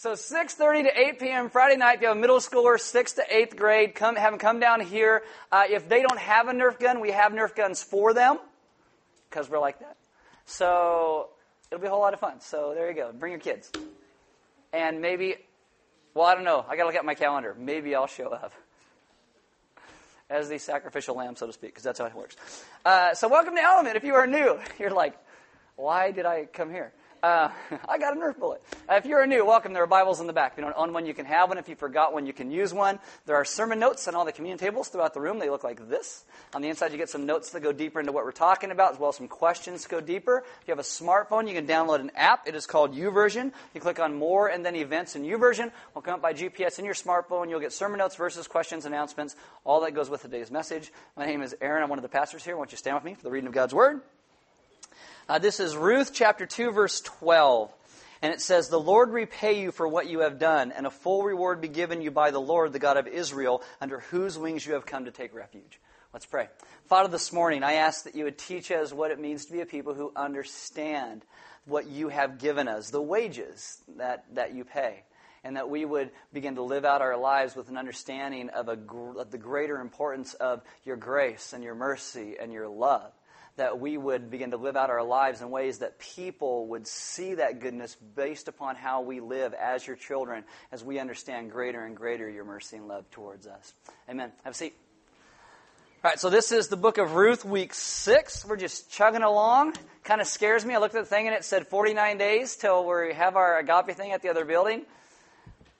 So 6:30 to 8 p.m. Friday night. If you have a middle schooler, 6th to 8th grade, come have them come down here. Uh, if they don't have a Nerf gun, we have Nerf guns for them because we're like that. So it'll be a whole lot of fun. So there you go. Bring your kids. And maybe, well, I don't know. I got to look at my calendar. Maybe I'll show up as the sacrificial lamb, so to speak, because that's how it works. Uh, so welcome to Element. If you are new, you're like, why did I come here? Uh, I got a Nerf bullet. Uh, if you're new, welcome. There are Bibles in the back. If you don't own one, you can have one. If you forgot one, you can use one. There are sermon notes on all the communion tables throughout the room. They look like this. On the inside, you get some notes that go deeper into what we're talking about, as well as some questions to go deeper. If you have a smartphone, you can download an app. It is called YouVersion. You click on More and then Events in YouVersion. Will come up by GPS in your smartphone. You'll get sermon notes, verses, questions, announcements, all that goes with today's message. My name is Aaron. I'm one of the pastors here. I want you stand with me for the reading of God's Word. Uh, this is Ruth chapter 2, verse 12. And it says, The Lord repay you for what you have done, and a full reward be given you by the Lord, the God of Israel, under whose wings you have come to take refuge. Let's pray. Father, this morning I ask that you would teach us what it means to be a people who understand what you have given us, the wages that, that you pay, and that we would begin to live out our lives with an understanding of, a, of the greater importance of your grace and your mercy and your love that we would begin to live out our lives in ways that people would see that goodness based upon how we live as your children as we understand greater and greater your mercy and love towards us. Amen. Have a seat. All right, so this is the book of Ruth, week six. We're just chugging along. Kind of scares me. I looked at the thing and it said 49 days till we have our agape thing at the other building.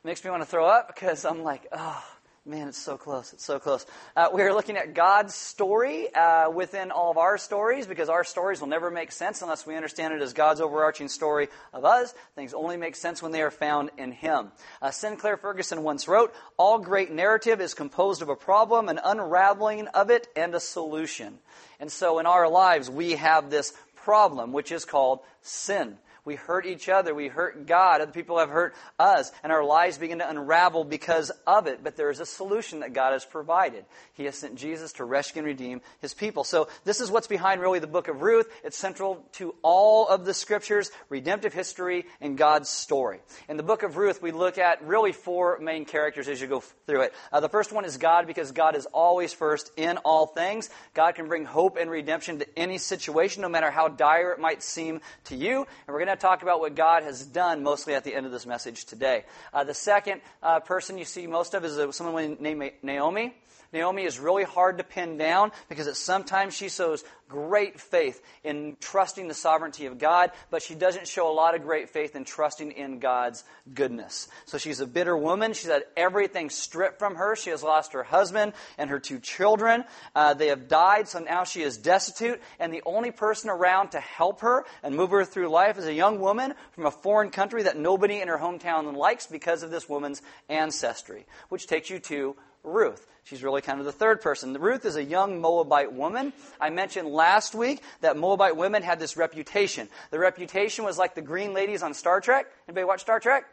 Makes me want to throw up because I'm like, oh, Man, it's so close. It's so close. Uh, we are looking at God's story uh, within all of our stories because our stories will never make sense unless we understand it as God's overarching story of us. Things only make sense when they are found in Him. Uh, Sinclair Ferguson once wrote All great narrative is composed of a problem, an unraveling of it, and a solution. And so in our lives, we have this problem, which is called sin. We hurt each other. We hurt God. Other people have hurt us. And our lives begin to unravel because of it. But there is a solution that God has provided. He has sent Jesus to rescue and redeem his people. So this is what's behind really the book of Ruth. It's central to all of the scriptures, redemptive history, and God's story. In the book of Ruth, we look at really four main characters as you go through it. Uh, the first one is God because God is always first in all things. God can bring hope and redemption to any situation, no matter how dire it might seem to you. And we're going to talk about what God has done mostly at the end of this message today. Uh, the second uh, person you see most of is someone named Naomi. Naomi is really hard to pin down because at sometimes she shows great faith in trusting the sovereignty of God, but she doesn't show a lot of great faith in trusting in God's goodness. So she's a bitter woman. She's had everything stripped from her. She has lost her husband and her two children. Uh, they have died, so now she is destitute, and the only person around to help her and move her through life is a young woman from a foreign country that nobody in her hometown likes because of this woman's ancestry, which takes you to Ruth. She's really kind of the third person. Ruth is a young Moabite woman. I mentioned last week that Moabite women had this reputation. The reputation was like the green ladies on Star Trek. Anybody watch Star Trek?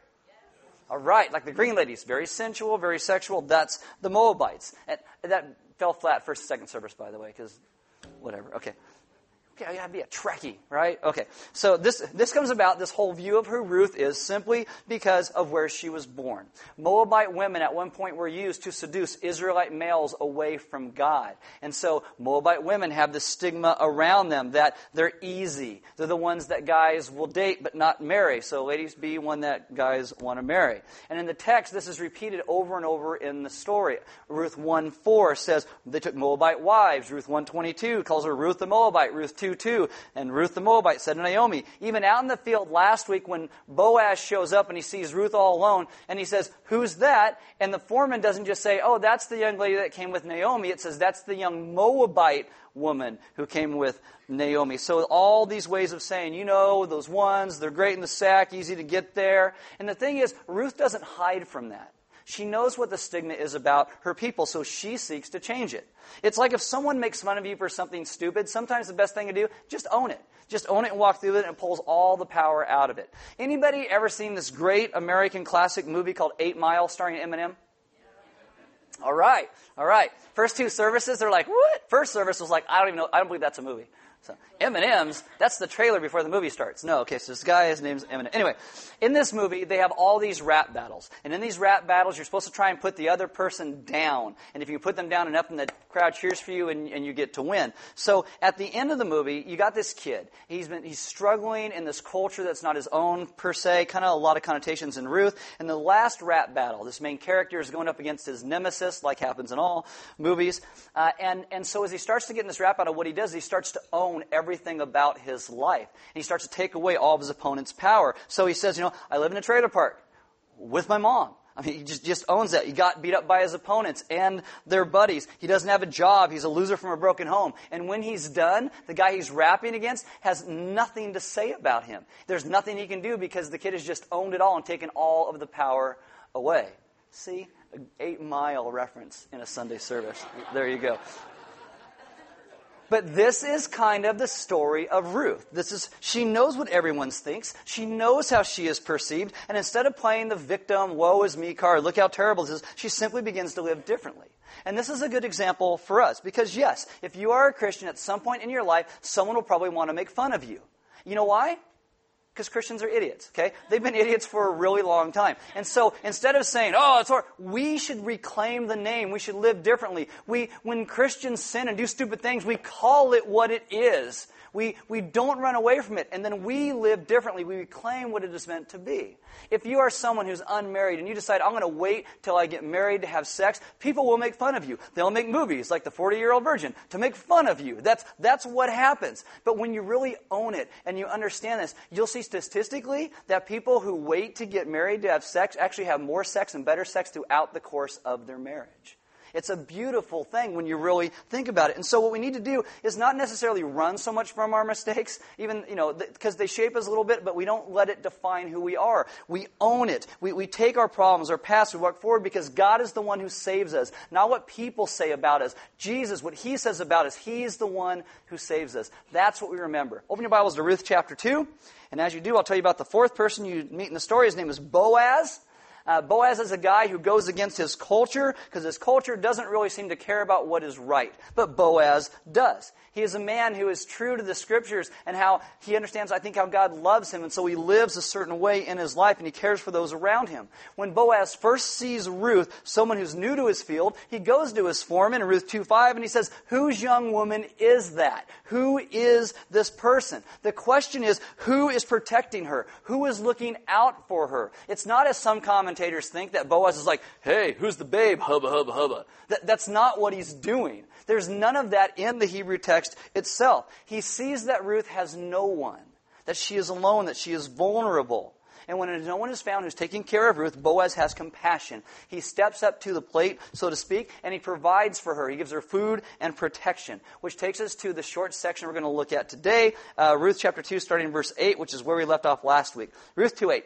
All right, like the green ladies, very sensual, very sexual. That's the Moabites. And that fell flat first second service, by the way, because whatever. Okay. Okay, I gotta be a Trekkie, right? Okay. So this, this comes about, this whole view of who Ruth is simply because of where she was born. Moabite women at one point were used to seduce Israelite males away from God. And so Moabite women have this stigma around them that they're easy. They're the ones that guys will date but not marry. So ladies, be one that guys want to marry. And in the text, this is repeated over and over in the story. Ruth 1.4 says they took Moabite wives. Ruth 1.22 calls her Ruth the Moabite. Ruth 2 2 2. And Ruth the Moabite said to Naomi, even out in the field last week when Boaz shows up and he sees Ruth all alone and he says, Who's that? And the foreman doesn't just say, Oh, that's the young lady that came with Naomi. It says, That's the young Moabite woman who came with Naomi. So all these ways of saying, you know, those ones, they're great in the sack, easy to get there. And the thing is, Ruth doesn't hide from that. She knows what the stigma is about her people, so she seeks to change it. It's like if someone makes fun of you for something stupid, sometimes the best thing to do, just own it. Just own it and walk through it and it pulls all the power out of it. Anybody ever seen this great American classic movie called Eight Mile starring Eminem? All right, all right. First two services, they're like, what? First service was like, I don't even know, I don't believe that's a movie. So M&M's, that's the trailer before the movie starts. No, okay, so this guy, his name's Eminem. Anyway, in this movie, they have all these rap battles. And in these rap battles, you're supposed to try and put the other person down. And if you put them down enough, then the crowd cheers for you and, and you get to win. So at the end of the movie, you got this kid. He's been, he's struggling in this culture that's not his own per se, kind of a lot of connotations in Ruth. And the last rap battle, this main character is going up against his nemesis, like happens in all movies. Uh, and, and so as he starts to get in this rap battle, what he does, he starts to own everything about his life. And he starts to take away all of his opponent's power. So he says, you know, I live in a trailer park with my mom. I mean, he just, just owns that. He got beat up by his opponents and their buddies. He doesn't have a job. He's a loser from a broken home. And when he's done, the guy he's rapping against has nothing to say about him. There's nothing he can do because the kid has just owned it all and taken all of the power away. See? An eight mile reference in a Sunday service. There you go. But this is kind of the story of Ruth. This is, she knows what everyone thinks. She knows how she is perceived. And instead of playing the victim, woe is me card, look how terrible this is, she simply begins to live differently. And this is a good example for us because yes, if you are a Christian at some point in your life, someone will probably want to make fun of you. You know why? Because Christians are idiots, okay? They've been idiots for a really long time. And so instead of saying, oh, it's hard, we should reclaim the name. We should live differently. We, when Christians sin and do stupid things, we call it what it is. We, we don't run away from it, and then we live differently. We reclaim what it is meant to be. If you are someone who's unmarried and you decide, I'm going to wait till I get married to have sex, people will make fun of you. They'll make movies like The 40 Year Old Virgin to make fun of you. That's, that's what happens. But when you really own it and you understand this, you'll see statistically that people who wait to get married to have sex actually have more sex and better sex throughout the course of their marriage. It's a beautiful thing when you really think about it. And so what we need to do is not necessarily run so much from our mistakes, even, you know, because they shape us a little bit, but we don't let it define who we are. We own it. We, we take our problems, our past, we walk forward because God is the one who saves us, not what people say about us. Jesus, what he says about us, he's the one who saves us. That's what we remember. Open your Bibles to Ruth chapter 2. And as you do, I'll tell you about the fourth person you meet in the story. His name is Boaz. Uh, Boaz is a guy who goes against his culture because his culture doesn't really seem to care about what is right. But Boaz does. He is a man who is true to the scriptures and how he understands, I think, how God loves him. And so he lives a certain way in his life and he cares for those around him. When Boaz first sees Ruth, someone who's new to his field, he goes to his foreman in Ruth 2.5 and he says, whose young woman is that? Who is this person? The question is, who is protecting her? Who is looking out for her? It's not as some commentators think that Boaz is like, hey, who's the babe? Hubba, hubba, hubba. That, that's not what he's doing. There's none of that in the Hebrew text itself. He sees that Ruth has no one, that she is alone, that she is vulnerable. And when no one is found who's taking care of Ruth, Boaz has compassion. He steps up to the plate, so to speak, and he provides for her. He gives her food and protection, which takes us to the short section we're going to look at today, uh, Ruth chapter 2, starting in verse 8, which is where we left off last week. Ruth 2 8.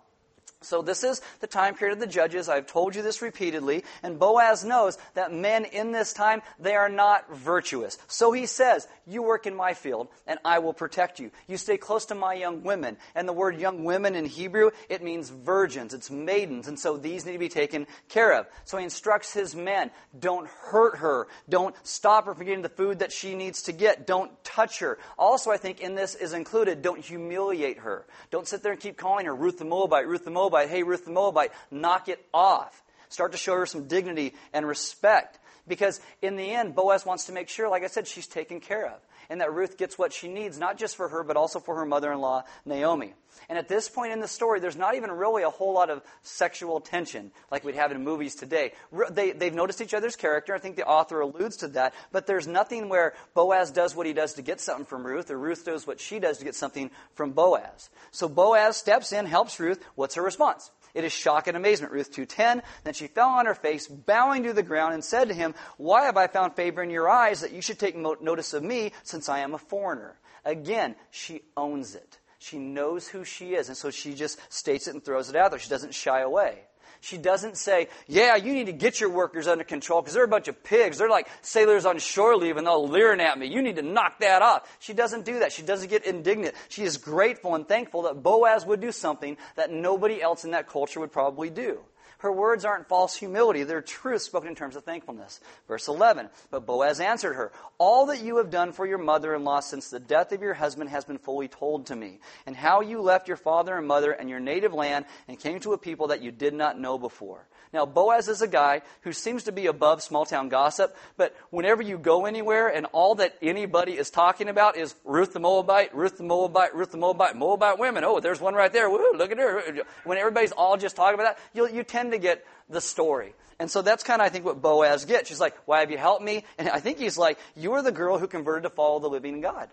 So this is the time period of the judges. I've told you this repeatedly. And Boaz knows that men in this time, they are not virtuous. So he says, you work in my field and I will protect you. You stay close to my young women. And the word young women in Hebrew, it means virgins. It's maidens. And so these need to be taken care of. So he instructs his men, don't hurt her. Don't stop her from getting the food that she needs to get. Don't touch her. Also, I think in this is included, don't humiliate her. Don't sit there and keep calling her Ruth the Moabite, Ruth the Moabite. Moabite, hey, Ruth the Moabite, knock it off. Start to show her some dignity and respect. Because in the end, Boaz wants to make sure, like I said, she's taken care of. And that Ruth gets what she needs, not just for her, but also for her mother in law, Naomi. And at this point in the story, there's not even really a whole lot of sexual tension like we'd have in movies today. They, they've noticed each other's character. I think the author alludes to that. But there's nothing where Boaz does what he does to get something from Ruth, or Ruth does what she does to get something from Boaz. So Boaz steps in, helps Ruth. What's her response? It is shock and amazement. Ruth 2.10, Then she fell on her face, bowing to the ground, and said to him, Why have I found favor in your eyes that you should take notice of me, since I am a foreigner? Again, she owns it. She knows who she is, and so she just states it and throws it out there. She doesn't shy away. She doesn't say, Yeah, you need to get your workers under control because they're a bunch of pigs. They're like sailors on shore leave and they're leering at me. You need to knock that off. She doesn't do that. She doesn't get indignant. She is grateful and thankful that Boaz would do something that nobody else in that culture would probably do. Her words aren't false humility, they're truth spoken in terms of thankfulness. Verse 11 But Boaz answered her, All that you have done for your mother in law since the death of your husband has been fully told to me, and how you left your father and mother and your native land and came to a people that you did not know before. Now, Boaz is a guy who seems to be above small town gossip, but whenever you go anywhere and all that anybody is talking about is Ruth the Moabite, Ruth the Moabite, Ruth the Moabite, Moabite women. Oh, there's one right there. Woo, look at her. When everybody's all just talking about that, you you tend to get the story. And so that's kind of, I think, what Boaz gets. She's like, Why have you helped me? And I think he's like, You are the girl who converted to follow the living God.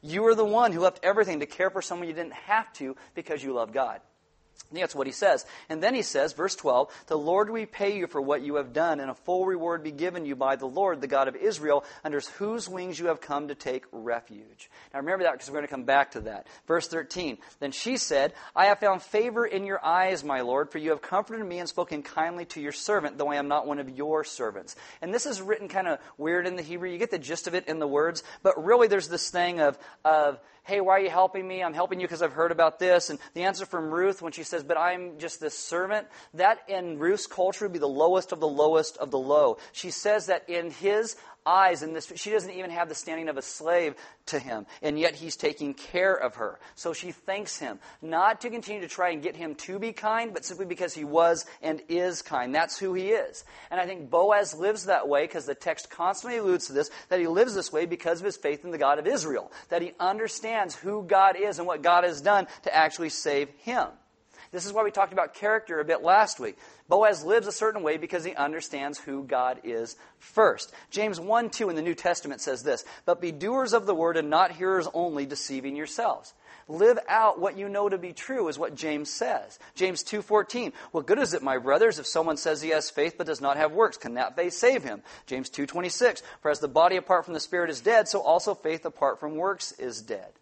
You are the one who left everything to care for someone you didn't have to because you love God. That's what he says. And then he says, verse 12, The Lord repay you for what you have done, and a full reward be given you by the Lord, the God of Israel, under whose wings you have come to take refuge. Now remember that because we're going to come back to that. Verse 13, Then she said, I have found favor in your eyes, my Lord, for you have comforted me and spoken kindly to your servant, though I am not one of your servants. And this is written kind of weird in the Hebrew. You get the gist of it in the words, but really there's this thing of, of hey, why are you helping me? I'm helping you because I've heard about this. And the answer from Ruth when she says, but I'm just this servant, that in Ruth's culture would be the lowest of the lowest of the low. She says that in his eyes in this she doesn't even have the standing of a slave to him and yet he's taking care of her. So she thanks him not to continue to try and get him to be kind but simply because he was and is kind. That's who he is. And i think boaz lives that way because the text constantly alludes to this that he lives this way because of his faith in the god of israel that he understands who god is and what god has done to actually save him this is why we talked about character a bit last week. Boaz lives a certain way because he understands who God is first. James 1 2 in the New Testament says this But be doers of the word and not hearers only, deceiving yourselves. Live out what you know to be true is what James says. James 2:14. What good is it, my brothers, if someone says he has faith but does not have works? Can that faith save him? James 2:26. For as the body apart from the spirit is dead, so also faith apart from works is dead.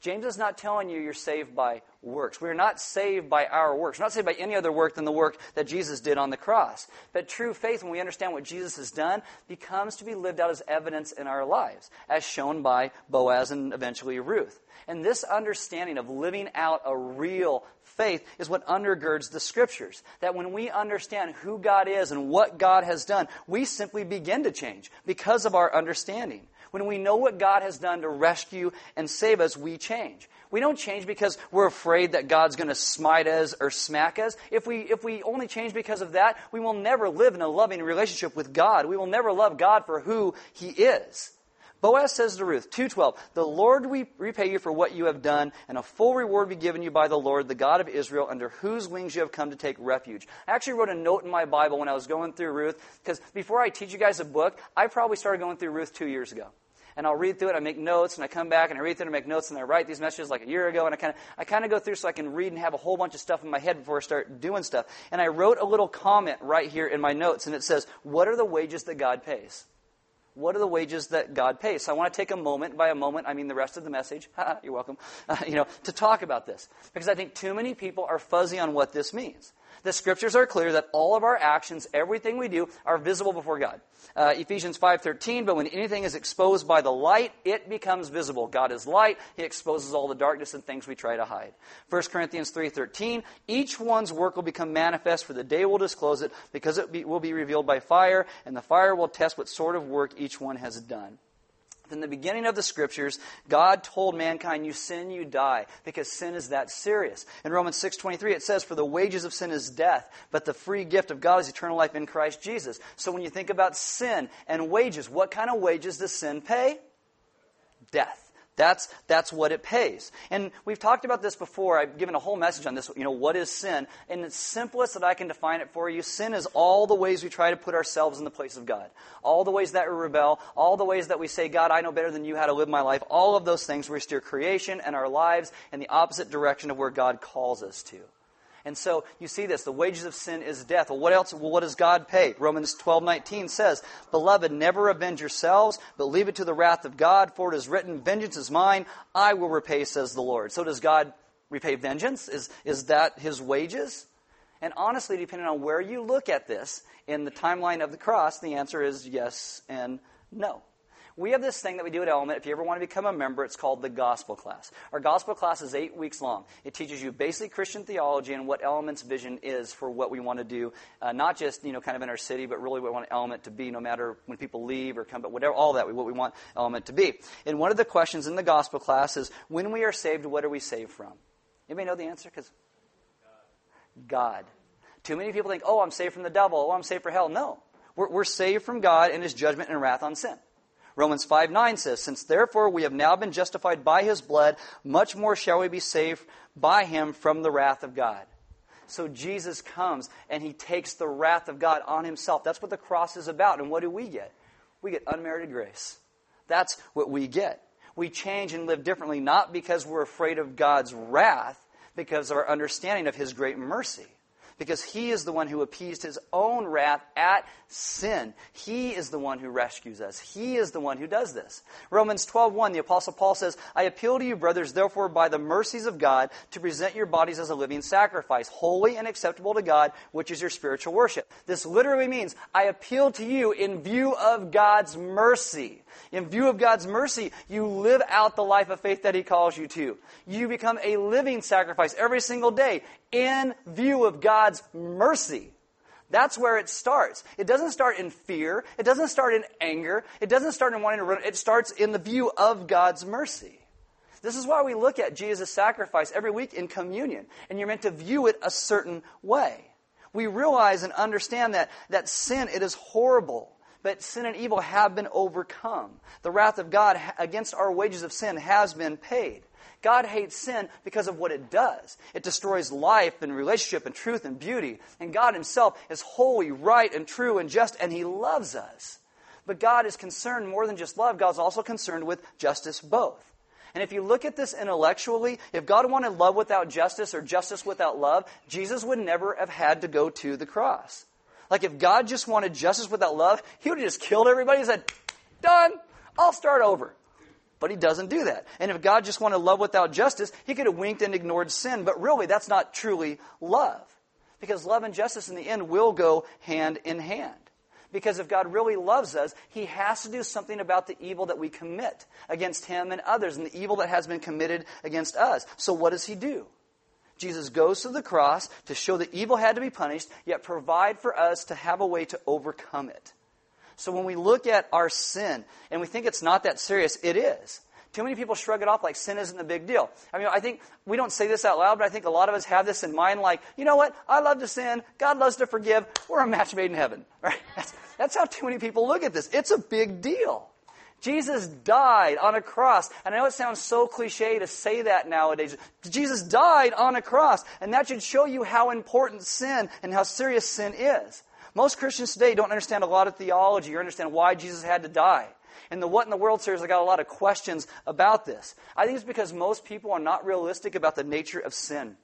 James is not telling you you're saved by works. We're not saved by our works. We're not saved by any other work than the work that Jesus did on the cross. But true faith, when we understand what Jesus has done, becomes to be lived out as evidence in our lives, as shown by Boaz and eventually Ruth. And this understanding of living out a real faith is what undergirds the scriptures. That when we understand who God is and what God has done, we simply begin to change because of our understanding. When we know what God has done to rescue and save us, we change. We don't change because we're afraid that God's going to smite us or smack us. If we, if we only change because of that, we will never live in a loving relationship with God. We will never love God for who He is. Boaz says to Ruth, 2.12, The Lord will repay you for what you have done, and a full reward be given you by the Lord, the God of Israel, under whose wings you have come to take refuge. I actually wrote a note in my Bible when I was going through Ruth, because before I teach you guys a book, I probably started going through Ruth two years ago and I'll read through it. I make notes, and I come back and I read through it and make notes, and I write these messages like a year ago, and I kind of I kind of go through so I can read and have a whole bunch of stuff in my head before I start doing stuff. And I wrote a little comment right here in my notes, and it says, "What are the wages that God pays?" What are the wages that God pays? So I want to take a moment. By a moment, I mean the rest of the message. You're welcome. Uh, you know, to talk about this because I think too many people are fuzzy on what this means. The scriptures are clear that all of our actions, everything we do, are visible before God. Uh, Ephesians 5.13, but when anything is exposed by the light, it becomes visible. God is light. He exposes all the darkness and things we try to hide. 1 Corinthians 3.13, each one's work will become manifest, for the day will disclose it, because it be, will be revealed by fire, and the fire will test what sort of work each one has done. In the beginning of the scriptures, God told mankind, you sin, you die, because sin is that serious. In Romans 6.23, it says, for the wages of sin is death, but the free gift of God is eternal life in Christ Jesus. So when you think about sin and wages, what kind of wages does sin pay? Death. That's, that's what it pays. And we've talked about this before. I've given a whole message on this. You know, what is sin? And the simplest that I can define it for you, sin is all the ways we try to put ourselves in the place of God. All the ways that we rebel, all the ways that we say, God, I know better than you how to live my life. All of those things we steer creation and our lives in the opposite direction of where God calls us to. And so you see this. The wages of sin is death. Well, what else? Well, what does God pay? Romans 12, 19 says, Beloved, never avenge yourselves, but leave it to the wrath of God, for it is written, Vengeance is mine, I will repay, says the Lord. So does God repay vengeance? Is, is that his wages? And honestly, depending on where you look at this in the timeline of the cross, the answer is yes and no. We have this thing that we do at Element. If you ever want to become a member, it's called the Gospel Class. Our Gospel Class is eight weeks long. It teaches you basic Christian theology and what Element's vision is for what we want to do, uh, not just you know kind of in our city, but really what we want Element to be, no matter when people leave or come, but whatever, all that, what we want Element to be. And one of the questions in the Gospel Class is, when we are saved, what are we saved from? Anybody know the answer? Because God. Too many people think, oh, I'm saved from the devil. Oh, I'm saved for hell. No. We're saved from God and his judgment and wrath on sin. Romans 5 9 says, Since therefore we have now been justified by his blood, much more shall we be saved by him from the wrath of God. So Jesus comes and he takes the wrath of God on himself. That's what the cross is about. And what do we get? We get unmerited grace. That's what we get. We change and live differently, not because we're afraid of God's wrath, because of our understanding of his great mercy because he is the one who appeased his own wrath at sin. He is the one who rescues us. He is the one who does this. Romans 12:1 the apostle Paul says, "I appeal to you brothers therefore by the mercies of God to present your bodies as a living sacrifice, holy and acceptable to God, which is your spiritual worship." This literally means I appeal to you in view of God's mercy. In view of God's mercy, you live out the life of faith that He calls you to. You become a living sacrifice every single day in view of God's mercy. That's where it starts. It doesn't start in fear. It doesn't start in anger. It doesn't start in wanting to run. It starts in the view of God's mercy. This is why we look at Jesus' sacrifice every week in communion, and you're meant to view it a certain way. We realize and understand that, that sin, it is horrible. But sin and evil have been overcome. The wrath of God against our wages of sin has been paid. God hates sin because of what it does. It destroys life and relationship and truth and beauty. And God Himself is holy, right, and true and just, and He loves us. But God is concerned more than just love, God's also concerned with justice both. And if you look at this intellectually, if God wanted love without justice or justice without love, Jesus would never have had to go to the cross. Like if God just wanted justice without love, he would have just killed everybody and said, done, I'll start over. But he doesn't do that. And if God just wanted love without justice, he could have winked and ignored sin. But really, that's not truly love. Because love and justice in the end will go hand in hand. Because if God really loves us, he has to do something about the evil that we commit against him and others and the evil that has been committed against us. So what does he do? Jesus goes to the cross to show that evil had to be punished, yet provide for us to have a way to overcome it. So when we look at our sin and we think it's not that serious, it is. Too many people shrug it off like sin isn't a big deal. I mean, I think we don't say this out loud, but I think a lot of us have this in mind like, you know what? I love to sin. God loves to forgive. We're a match made in heaven. Right? That's, that's how too many people look at this. It's a big deal. Jesus died on a cross. And I know it sounds so cliche to say that nowadays. Jesus died on a cross. And that should show you how important sin and how serious sin is. Most Christians today don't understand a lot of theology or understand why Jesus had to die. In the What in the World series, I got a lot of questions about this. I think it's because most people are not realistic about the nature of sin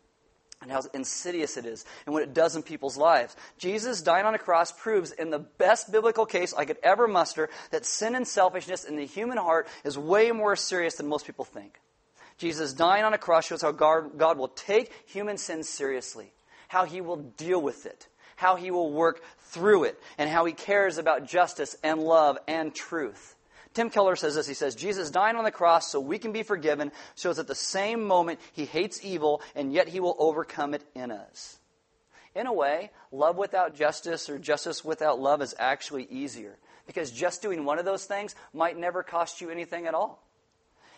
and how insidious it is and what it does in people's lives. Jesus dying on a cross proves, in the best biblical case I could ever muster, that sin and selfishness in the human heart is way more serious than most people think. Jesus dying on a cross shows how God, will take human sin seriously, how he will deal with it, how he will work through it, and how he cares about justice and love and truth. Tim Keller says this. He says, Jesus dying on the cross so we can be forgiven shows at the same moment he hates evil and yet he will overcome it in us. In a way, love without justice or justice without love is actually easier because just doing one of those things might never cost you anything at all.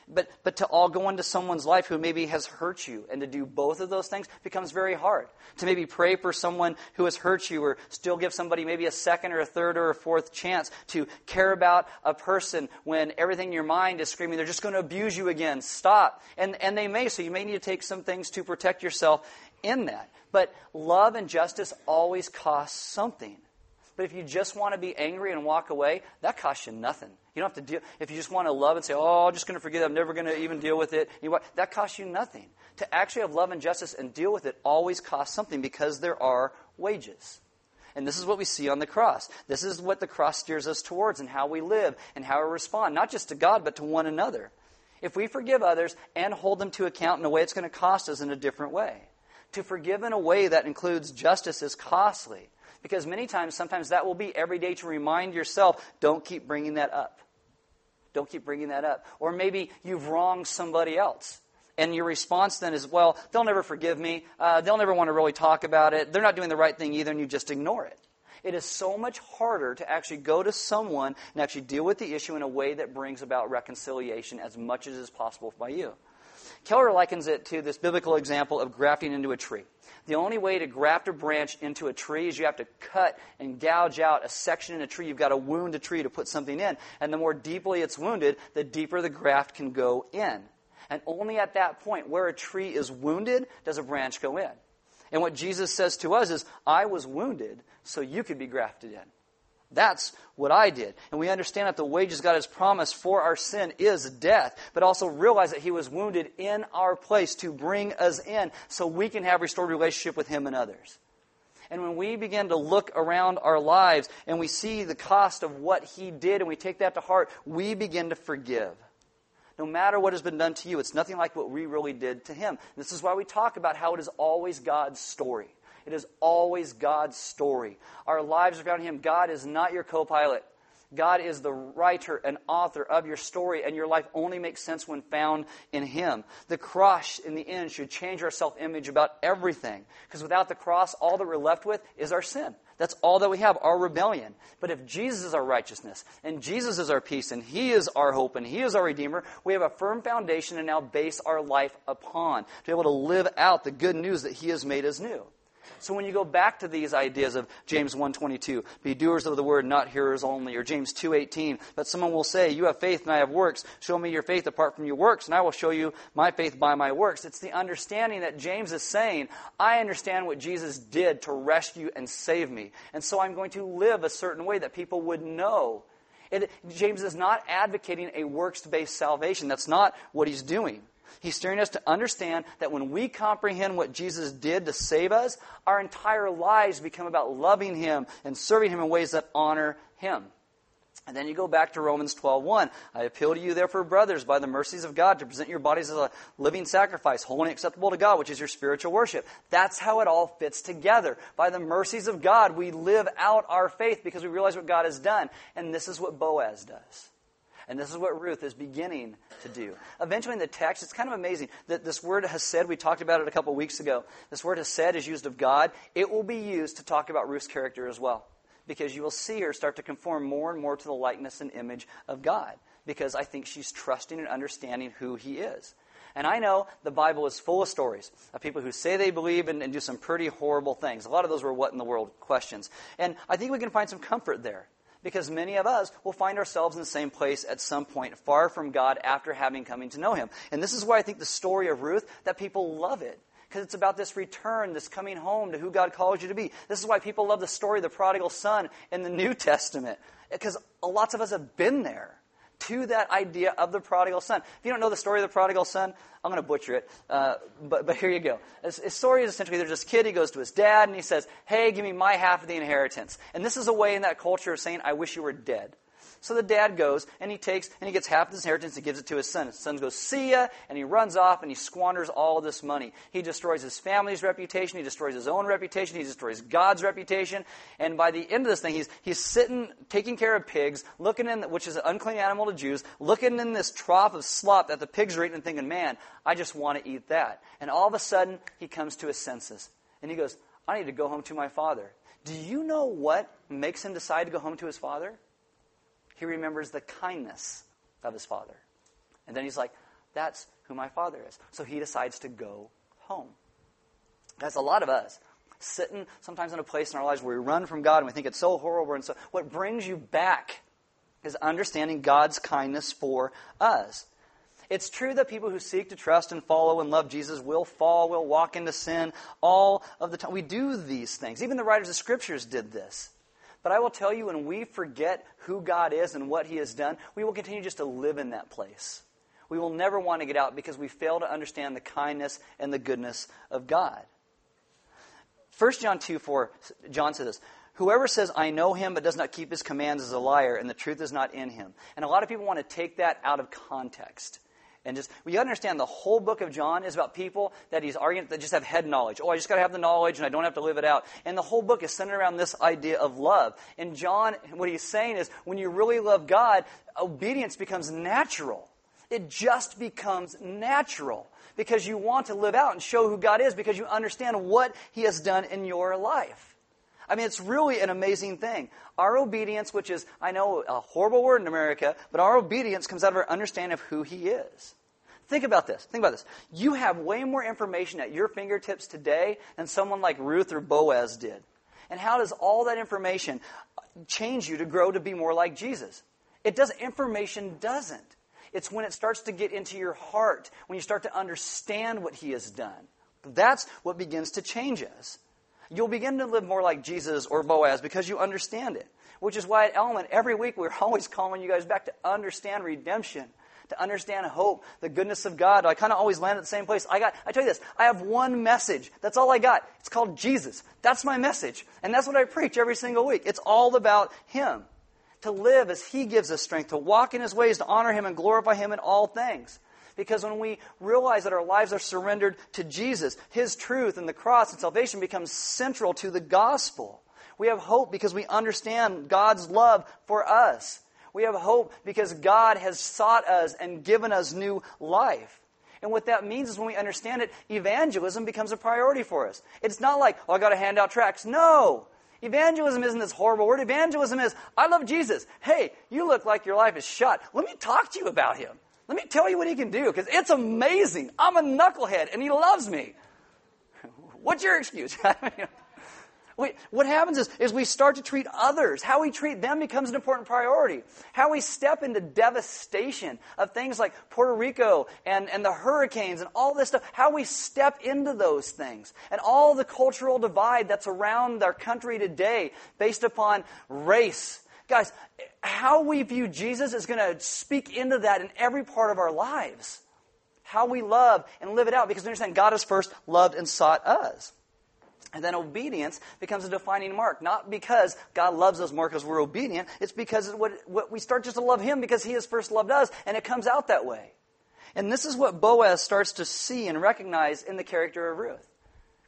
But, but to all go into someone's life who maybe has hurt you and to do both of those things becomes very hard. To maybe pray for someone who has hurt you or still give somebody maybe a second or a third or a fourth chance to care about a person when everything in your mind is screaming, they're just going to abuse you again. Stop. And, and they may, so you may need to take some things to protect yourself in that. But love and justice always cost something. But if you just want to be angry and walk away, that costs you nothing. You don't have to deal. If you just want to love and say, "Oh, I'm just going to forget. I'm never going to even deal with it," that costs you nothing. To actually have love and justice and deal with it always costs something because there are wages. And this is what we see on the cross. This is what the cross steers us towards and how we live and how we respond, not just to God, but to one another. If we forgive others and hold them to account in a way, it's going to cost us in a different way. To forgive in a way that includes justice is costly. Because many times, sometimes that will be every day to remind yourself, don't keep bringing that up. Don't keep bringing that up. Or maybe you've wronged somebody else. And your response then is, well, they'll never forgive me. Uh, they'll never want to really talk about it. They're not doing the right thing either, and you just ignore it. It is so much harder to actually go to someone and actually deal with the issue in a way that brings about reconciliation as much as is possible by you. Keller likens it to this biblical example of grafting into a tree. The only way to graft a branch into a tree is you have to cut and gouge out a section in a tree. You've got to wound a tree to put something in. And the more deeply it's wounded, the deeper the graft can go in. And only at that point, where a tree is wounded, does a branch go in. And what Jesus says to us is, I was wounded so you could be grafted in. That's what I did. And we understand that the wages God has promised for our sin is death, but also realize that He was wounded in our place to bring us in so we can have restored relationship with Him and others. And when we begin to look around our lives and we see the cost of what He did and we take that to heart, we begin to forgive. No matter what has been done to you, it's nothing like what we really did to Him. This is why we talk about how it is always God's story. It is always God's story. Our lives are found in Him. God is not your co pilot. God is the writer and author of your story, and your life only makes sense when found in Him. The cross, in the end, should change our self image about everything. Because without the cross, all that we're left with is our sin. That's all that we have, our rebellion. But if Jesus is our righteousness, and Jesus is our peace, and He is our hope, and He is our Redeemer, we have a firm foundation to now base our life upon, to be able to live out the good news that He has made us new. So when you go back to these ideas of James 1:22, be doers of the word, not hearers only, or James 2:18, but someone will say, "You have faith and I have works. Show me your faith apart from your works, and I will show you my faith by my works." It's the understanding that James is saying, "I understand what Jesus did to rescue and save me, and so I'm going to live a certain way that people would know." It, James is not advocating a works-based salvation. That's not what he's doing. He's steering us to understand that when we comprehend what Jesus did to save us, our entire lives become about loving Him and serving Him in ways that honor Him. And then you go back to Romans 12:1. I appeal to you therefore brothers by the mercies of God to present your bodies as a living sacrifice, holy and acceptable to God, which is your spiritual worship. That's how it all fits together. By the mercies of God, we live out our faith because we realize what God has done. And this is what Boaz does. And this is what Ruth is beginning to do. Eventually, in the text, it's kind of amazing that this word has said, we talked about it a couple weeks ago. This word has said is used of God. It will be used to talk about Ruth's character as well. Because you will see her start to conform more and more to the likeness and image of God. Because I think she's trusting and understanding who He is. And I know the Bible is full of stories of people who say they believe and, and, do some pretty horrible things. A lot of those were what in the world questions. And I think we can find some comfort there because many of us will find ourselves in the same place at some point, far from God after having coming to know Him. And this is why I think the story of Ruth, that people love it. Because it's about this return, this coming home to who God calls you to be. This is why people love the story of the prodigal son in the New Testament. Because lots of us have been there to that idea of the prodigal son. If you don't know the story of the prodigal son, I'm going to butcher it, uh, but, but here you go. His, story is essentially there's this kid, he goes to his dad, and he says, Hey, give me my half of the inheritance. And this is a way in that culture of saying, I wish you were dead. So the dad goes and he takes and he gets half of his inheritance and gives it to his son. His son goes, see ya, and he runs off and he squanders all this money. He destroys his family's reputation, he destroys his own reputation, he destroys God's reputation. And by the end of this thing, he's, he's sitting, taking care of pigs, looking in, which is an unclean animal to Jews, looking in this trough of slop that the pigs are eating and thinking, man, I just want to eat that. And all of a sudden, he comes to his senses. And he goes, I need to go home to my father. Do you know what makes him decide to go home to his father? He remembers the kindness of his father. And then he's like, that's who my father is. So he decides to go home. That's a lot of us sitting sometimes in a place in our lives where we run from God and we think it's so horrible. And so what brings you back is understanding God's kindness for us. It's true that people who seek to trust and follow and love Jesus will fall, will walk into sin all of the time. We do these things. Even the writers of scriptures did this. But I will tell you, when we forget who God is and what He has done, we will continue just to live in that place. We will never want to get out because we fail to understand the kindness and the goodness of God. 1 John 2 4, John says this Whoever says, I know him, but does not keep his commands is a liar, and the truth is not in him. And a lot of people want to take that out of context And just, you understand the whole book of John is about people that he's arguing that just have head knowledge. Oh, I just got to have the knowledge and I don't have to live it out. And the whole book is centered around this idea of love. And John, what he's saying is when you really love God, obedience becomes natural. It just becomes natural because you want to live out and show who God is because you understand what he has done in your life. I mean, it's really an amazing thing. Our obedience, which is, I know, a horrible word in America, but our obedience comes out of our understanding of who He is. Think about this. Think about this. You have way more information at your fingertips today than someone like Ruth or Boaz did. And how does all that information change you to grow to be more like Jesus? It does information doesn't. It's when it starts to get into your heart, when you start to understand what he has done. That's what begins to change us. You'll begin to live more like Jesus or Boaz because you understand it. Which is why at Element, every week we're always calling you guys back to understand redemption, to understand hope, the goodness of God. I kind of always land at the same place. I got, I tell you this, I have one message. That's all I got. It's called Jesus. That's my message. And that's what I preach every single week. It's all about Him. To live as He gives us strength, to walk in His ways, to honor Him and glorify Him in all things. Because when we realize that our lives are surrendered to Jesus, His truth and the cross and salvation becomes central to the gospel. We have hope because we understand God's love for us. We have hope because God has sought us and given us new life. And what that means is when we understand it, evangelism becomes a priority for us. It's not like, oh, I got to hand out tracts. No. Evangelism isn't this horrible word. Evangelism is, I love Jesus. Hey, you look like your life is shut. Let me talk to you about him. Let me tell you what he can do because it's amazing. I'm a knucklehead and he loves me. What's your excuse? what happens is, is we start to treat others. How we treat them becomes an important priority. How we step into devastation of things like Puerto Rico and, and the hurricanes and all this stuff. How we step into those things. And all the cultural divide that's around our country today based upon race Guys, how we view Jesus is going to speak into that in every part of our lives. How we love and live it out because we understand God has first loved and sought us. And then obedience becomes a defining mark. Not because God loves us more because we're obedient. It's because what, what we start just to love Him because He has first loved us, and it comes out that way. And this is what Boaz starts to see and recognize in the character of Ruth.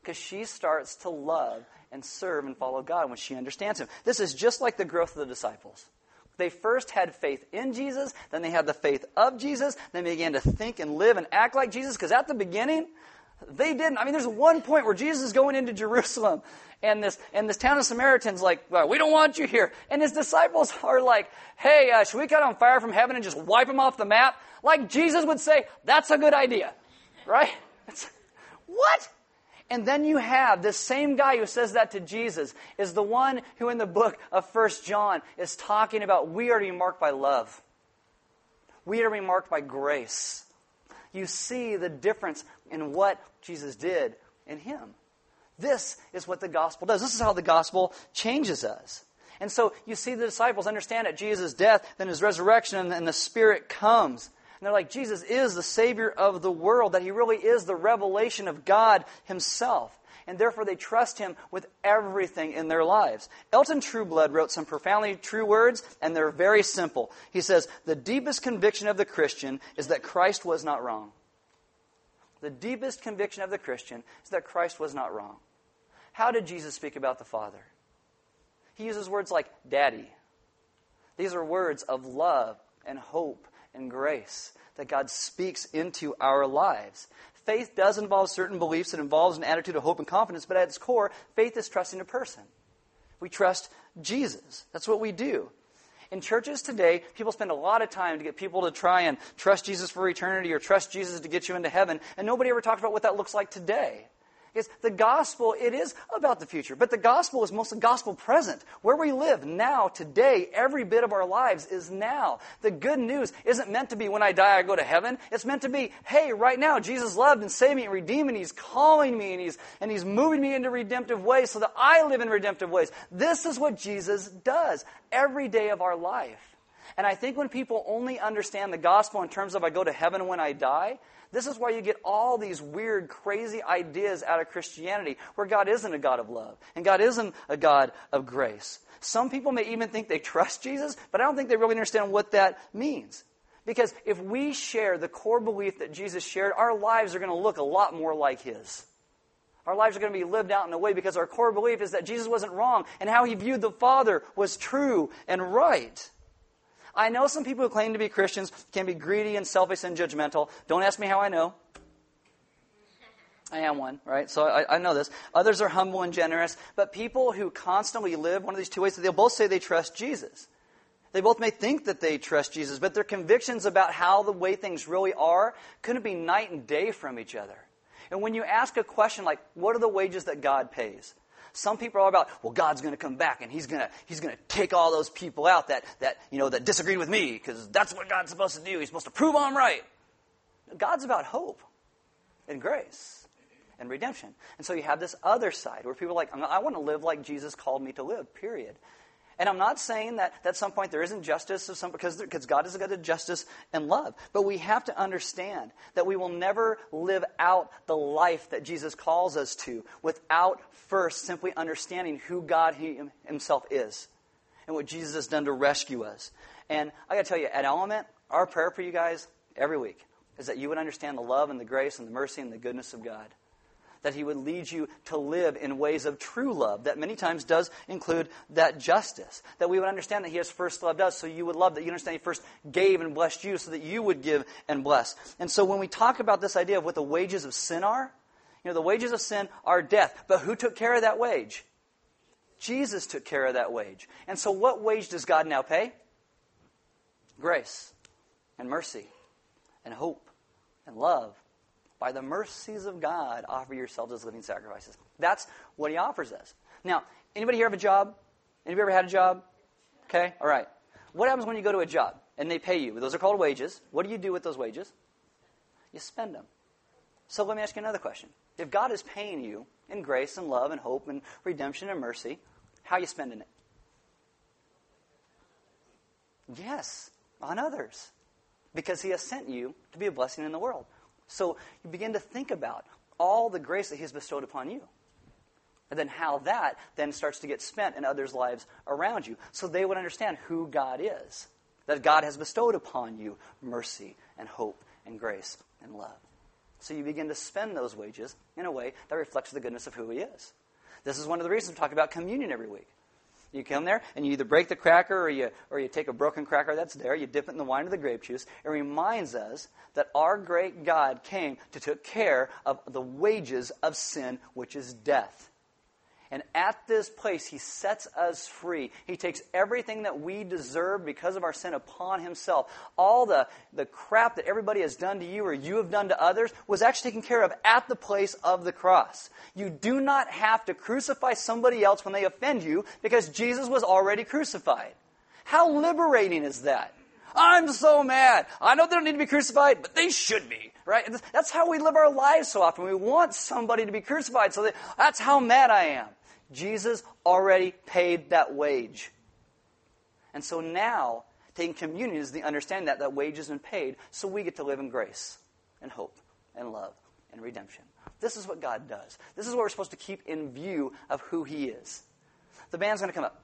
Because she starts to love and serve and follow God when she understands Him. This is just like the growth of the disciples. They first had faith in Jesus, then they had the faith of Jesus, then they began to think and live and act like Jesus, because at the beginning, they didn't. I mean, there's one point where Jesus is going into Jerusalem, and this and this town of Samaritans like, well, we don't want you here. And his disciples are like, hey, uh, should we cut on fire from heaven and just wipe them off the map? Like Jesus would say, that's a good idea, right? It's, what? And then you have this same guy who says that to Jesus is the one who in the book of First John is talking about we are to be marked by love. We are to be marked by grace. You see the difference in what Jesus did in him. This is what the gospel does. This is how the gospel changes us. And so you see the disciples understand at Jesus' death, then his resurrection, and then the Spirit comes. And they're like, Jesus is the Savior of the world, that He really is the revelation of God Himself. And therefore, they trust Him with everything in their lives. Elton Trueblood wrote some profoundly true words, and they're very simple. He says, The deepest conviction of the Christian is that Christ was not wrong. The deepest conviction of the Christian is that Christ was not wrong. How did Jesus speak about the Father? He uses words like daddy. These are words of love and hope and grace that God speaks into our lives. Faith does involve certain beliefs. It involves an attitude of hope and confidence, but at its core, faith is trusting a person. We trust Jesus. That's what we do. In churches today, people spend a lot of time to get people to try and trust Jesus for eternity or trust Jesus to get you into heaven, and nobody ever talks about what that looks like today. Is the gospel, it is about the future, but the gospel is mostly gospel present. Where we live now, today, every bit of our lives is now. The good news isn't meant to be when I die, I go to heaven. It's meant to be, hey, right now, Jesus loved and saved me and redeemed me, and He's calling me, and He's, and He's moving me into redemptive ways so that I live in redemptive ways. This is what Jesus does every day of our life. And I think when people only understand the gospel in terms of I go to heaven when I die, this is why you get all these weird, crazy ideas out of Christianity where God isn't a God of love and God isn't a God of grace. Some people may even think they trust Jesus, but I don't think they really understand what that means. Because if we share the core belief that Jesus shared, our lives are going to look a lot more like His. Our lives are going to be lived out in a way because our core belief is that Jesus wasn't wrong and how He viewed the Father was true and right. I know some people who claim to be Christians can be greedy and selfish and judgmental. Don't ask me how I know. I am one, right? So I, I, know this. Others are humble and generous, but people who constantly live one of these two ways, they'll both say they trust Jesus. They both may think that they trust Jesus, but their convictions about how the way things really are couldn't be night and day from each other. And when you ask a question like, what are the wages that God pays? Some people are all about, well, God's going to come back and he's going to, he's going to take all those people out that, that, you know, that disagreed with me because that's what God's supposed to do. He's supposed to prove I'm right. God's about hope and grace and redemption. And so you have this other side where people are like, I want to live like Jesus called me to live, period. And I'm not saying that, at some point there isn't justice some, because, because God is a God of justice and love. But we have to understand that we will never live out the life that Jesus calls us to without first simply understanding who God he, himself is and what Jesus has done to rescue us. And I got to tell you, at Element, our prayer for you guys every week is that you would understand the love and the grace and the mercy and the goodness of God that He would lead you to live in ways of true love that many times does include that justice. That we would understand that He has first loved us, so you would love that you understand He first gave and blessed you so that you would give and bless. And so when we talk about this idea of what the wages of sin are, you know, the wages of sin are death. But who took care of that wage? Jesus took care of that wage. And so what wage does God now pay? Grace and mercy and hope and love by the mercies of God, offer yourselves as living sacrifices. That's what he offers us. Now, anybody here have a job? Anybody ever had a job? Okay, all right. What happens when you go to a job and they pay you? Those are called wages. What do you do with those wages? You spend them. So let me ask you another question. If God is paying you in grace and love and hope and redemption and mercy, how are you spending it? Yes, on others. Because he has sent you to be a blessing in the world. So you begin to think about all the grace that He has bestowed upon you. And then how that then starts to get spent in others' lives around you. So they would understand who God is. That God has bestowed upon you mercy and hope and grace and love. So you begin to spend those wages in a way that reflects the goodness of who He is. This is one of the reasons we talk about communion every week. You come there and you either break the cracker or you, or you take a broken cracker that's there, you dip it in the wine or the grape juice. It reminds us that our great God came to take care of the wages of sin, which is death. And at this place, he sets us free. He takes everything that we deserve because of our sin upon himself. All the, the crap that everybody has done to you or you have done to others was actually taken care of at the place of the cross. You do not have to crucify somebody else when they offend you because Jesus was already crucified. How liberating is that? I'm so mad. I know they don't need to be crucified, but they should be, right? That's how we live our lives so often. We want somebody to be crucified, so that, that's how mad I am. Jesus already paid that wage. And so now, taking communion is the understanding that that wage has been paid, so we get to live in grace and hope and love and redemption. This is what God does. This is what we're supposed to keep in view of who He is. The band's going to come up.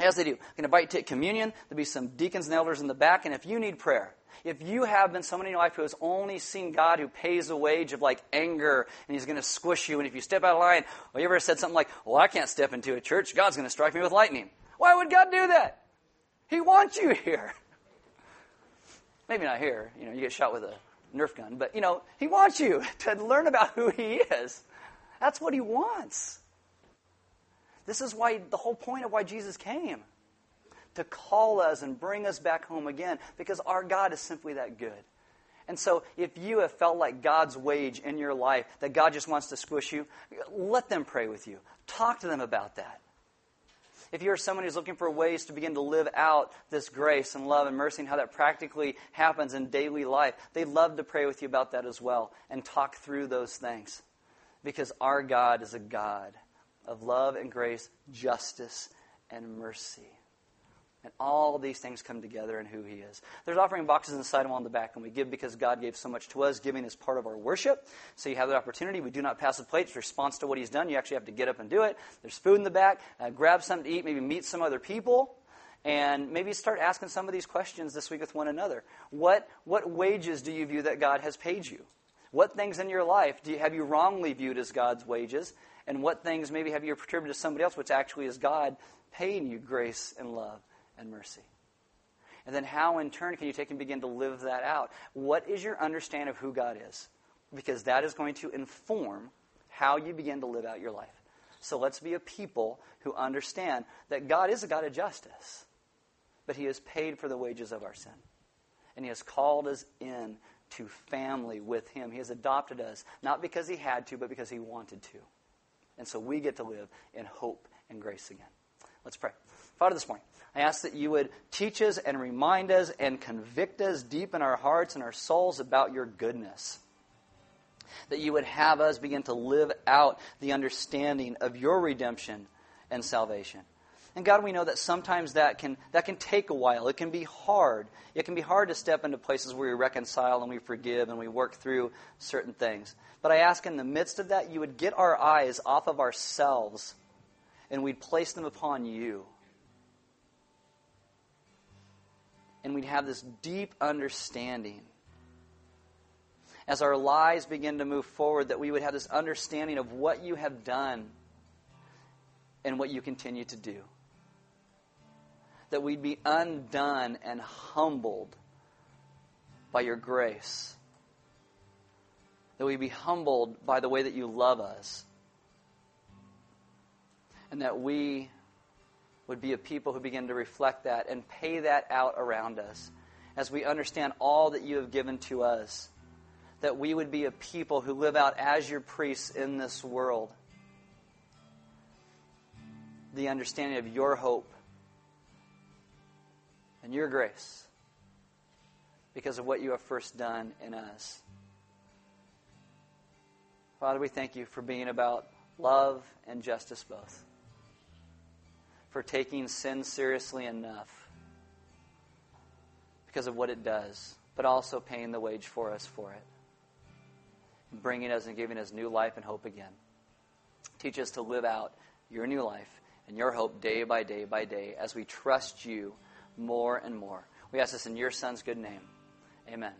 As they do, going to invite you to take communion. There'll be some deacons and elders in the back, and if you need prayer, if you have been someone in your life who has only seen God who pays a wage of like anger and he's going to squish you, and if you step out of line, well, you ever said something like, Well, I can't step into a church, God's going to strike me with lightning. Why would God do that? He wants you here. Maybe not here, you know, you get shot with a Nerf gun, but you know, He wants you to learn about who He is. That's what He wants. This is why the whole point of why Jesus came to call us and bring us back home again because our God is simply that good. And so, if you have felt like God's wage in your life, that God just wants to squish you, let them pray with you. Talk to them about that. If you're someone who's looking for ways to begin to live out this grace and love and mercy and how that practically happens in daily life, they'd love to pray with you about that as well and talk through those things. Because our God is a God of love and grace, justice and mercy. And all these things come together in who He is. There's offering boxes inside them on the back, and we give because God gave so much to us. Giving is part of our worship. So you have that opportunity. We do not pass the plate. It's response to what He's done. You actually have to get up and do it. There's food in the back. Uh, grab something to eat, maybe meet some other people. And maybe start asking some of these questions this week with one another. What, what wages do you view that God has paid you? What things in your life do you, have you wrongly viewed as God's wages? And what things maybe have you attributed to somebody else, which actually is God paying you grace and love and mercy? And then how, in turn, can you take and begin to live that out? What is your understanding of who God is? Because that is going to inform how you begin to live out your life. So let's be a people who understand that God is a God of justice, but He has paid for the wages of our sin. And He has called us in to family with Him. He has adopted us, not because He had to, but because He wanted to. And so we get to live in hope and grace again. Let's pray. Father, this morning, I ask that you would teach us and remind us and convict us deep in our hearts and our souls about your goodness. That you would have us begin to live out the understanding of your redemption and salvation. And God, we know that sometimes that can, that can take a while. It can be hard. It can be hard to step into places where we reconcile and we forgive and we work through certain things. But I ask in the midst of that, you would get our eyes off of ourselves and we'd place them upon you. And we'd have this deep understanding. As our lives begin to move forward, that we would have this understanding of what you have done and what you continue to do that we'd be undone and humbled by your grace. That we'd be humbled by the way that you love us. And that we would be a people who begin to reflect that and pay that out around us as we understand all that you have given to us. That we would be a people who live out as your priests in this world. The understanding of your hope and your grace because of what you have first done in us. Father, we thank you for being about love and justice both, for taking sin seriously enough because of what it does, but also paying the wage for us for it, and bringing us and giving us new life and hope again. Teach us to live out your new life and your hope day by day by day as we trust you more and more. We ask this in your Son's good name. Amen.